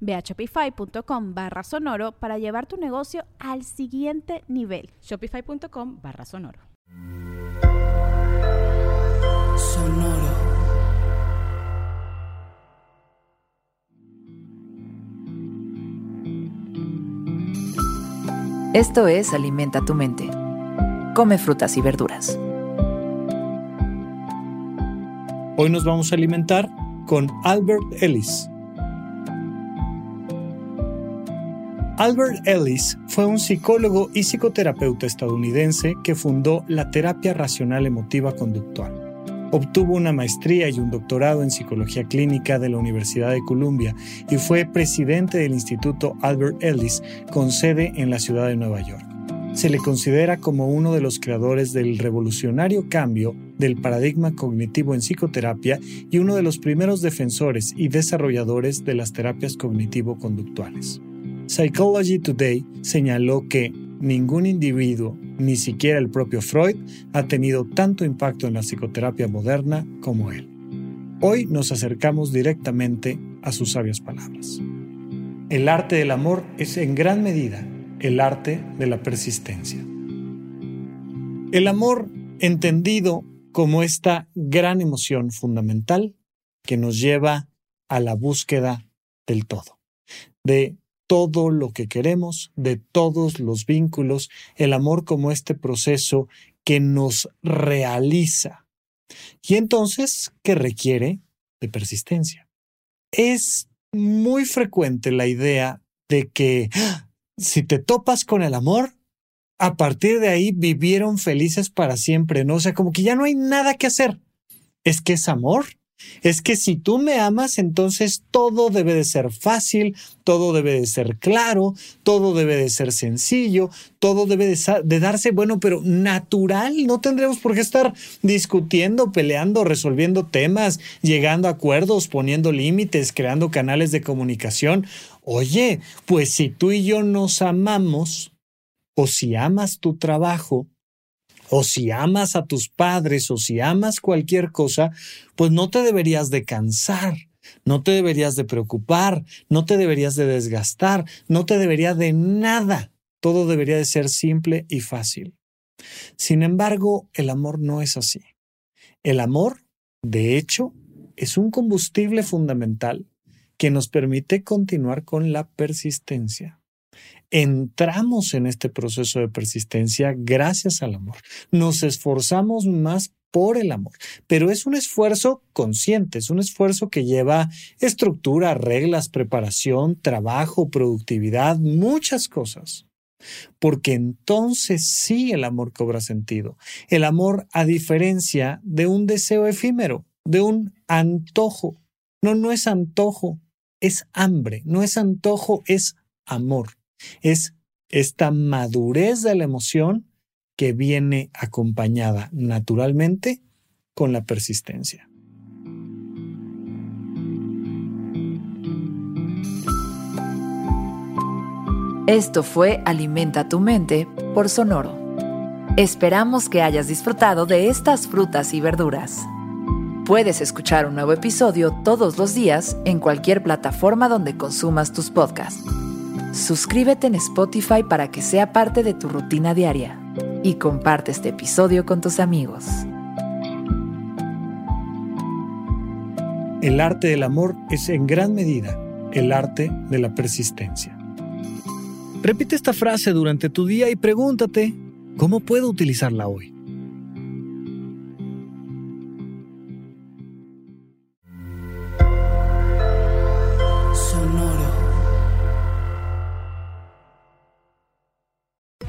Ve a shopify.com barra sonoro para llevar tu negocio al siguiente nivel. Shopify.com barra sonoro. Sonoro. Esto es Alimenta tu mente. Come frutas y verduras. Hoy nos vamos a alimentar con Albert Ellis Albert Ellis fue un psicólogo y psicoterapeuta estadounidense que fundó la terapia racional emotiva conductual. Obtuvo una maestría y un doctorado en psicología clínica de la Universidad de Columbia y fue presidente del Instituto Albert Ellis con sede en la ciudad de Nueva York. Se le considera como uno de los creadores del revolucionario cambio del paradigma cognitivo en psicoterapia y uno de los primeros defensores y desarrolladores de las terapias cognitivo-conductuales. Psychology Today señaló que ningún individuo, ni siquiera el propio Freud, ha tenido tanto impacto en la psicoterapia moderna como él. Hoy nos acercamos directamente a sus sabias palabras. El arte del amor es en gran medida el arte de la persistencia. El amor entendido como esta gran emoción fundamental que nos lleva a la búsqueda del todo, de todo lo que queremos, de todos los vínculos, el amor como este proceso que nos realiza. Y entonces, que requiere de persistencia. Es muy frecuente la idea de que ¡ah! si te topas con el amor, a partir de ahí vivieron felices para siempre, ¿no? O sea, como que ya no hay nada que hacer. Es que es amor es que si tú me amas, entonces todo debe de ser fácil, todo debe de ser claro, todo debe de ser sencillo, todo debe de, darse, bueno, pero natural. No tendremos por qué estar discutiendo, peleando, resolviendo temas, llegando a acuerdos, poniendo límites, creando canales de comunicación. Oye, pues si tú y yo nos amamos, o si amas tu trabajo, o si amas a tus padres o si amas cualquier cosa, pues no te deberías de cansar, no te deberías de preocupar, no te deberías de desgastar, no te debería de nada. Todo debería de ser simple y fácil. Sin embargo, el amor no es así. El amor, de hecho, es un combustible fundamental que nos permite continuar con la persistencia entramos en este proceso de persistencia gracias al amor. Nos esforzamos más por el amor, pero es un esfuerzo consciente, es un esfuerzo que lleva estructura, reglas, preparación, trabajo, productividad, muchas cosas. Porque entonces sí el amor cobra sentido. El amor a diferencia de un deseo efímero, de un antojo. No, no es antojo, es hambre. No es antojo, es amor es esta madurez de la emoción que viene acompañada naturalmente con la persistencia. Esto fue Alimenta tu mente por Sonoro. Esperamos que hayas disfrutado de estas frutas y verduras. Puedes escuchar un nuevo episodio todos los días en cualquier plataforma donde consumas tus podcasts suscríbete en Spotify para que sea parte de tu rutina diaria y comparte este episodio con tus amigos. El arte del amor es en gran medida el arte de la persistencia. Repite esta frase durante tu día y pregúntate, ¿cómo puedo utilizarla hoy?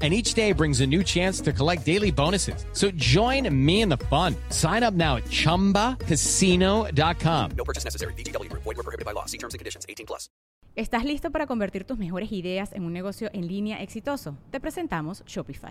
And each day brings a new chance to collect daily bonuses. So join me in the fun. Sign up now at chumbacasino.com. No purchase necessary. VGW Group. Void were prohibited by law. See terms and conditions. 18 plus. ¿Estás listo para convertir tus mejores ideas en un negocio en línea exitoso? Te presentamos Shopify.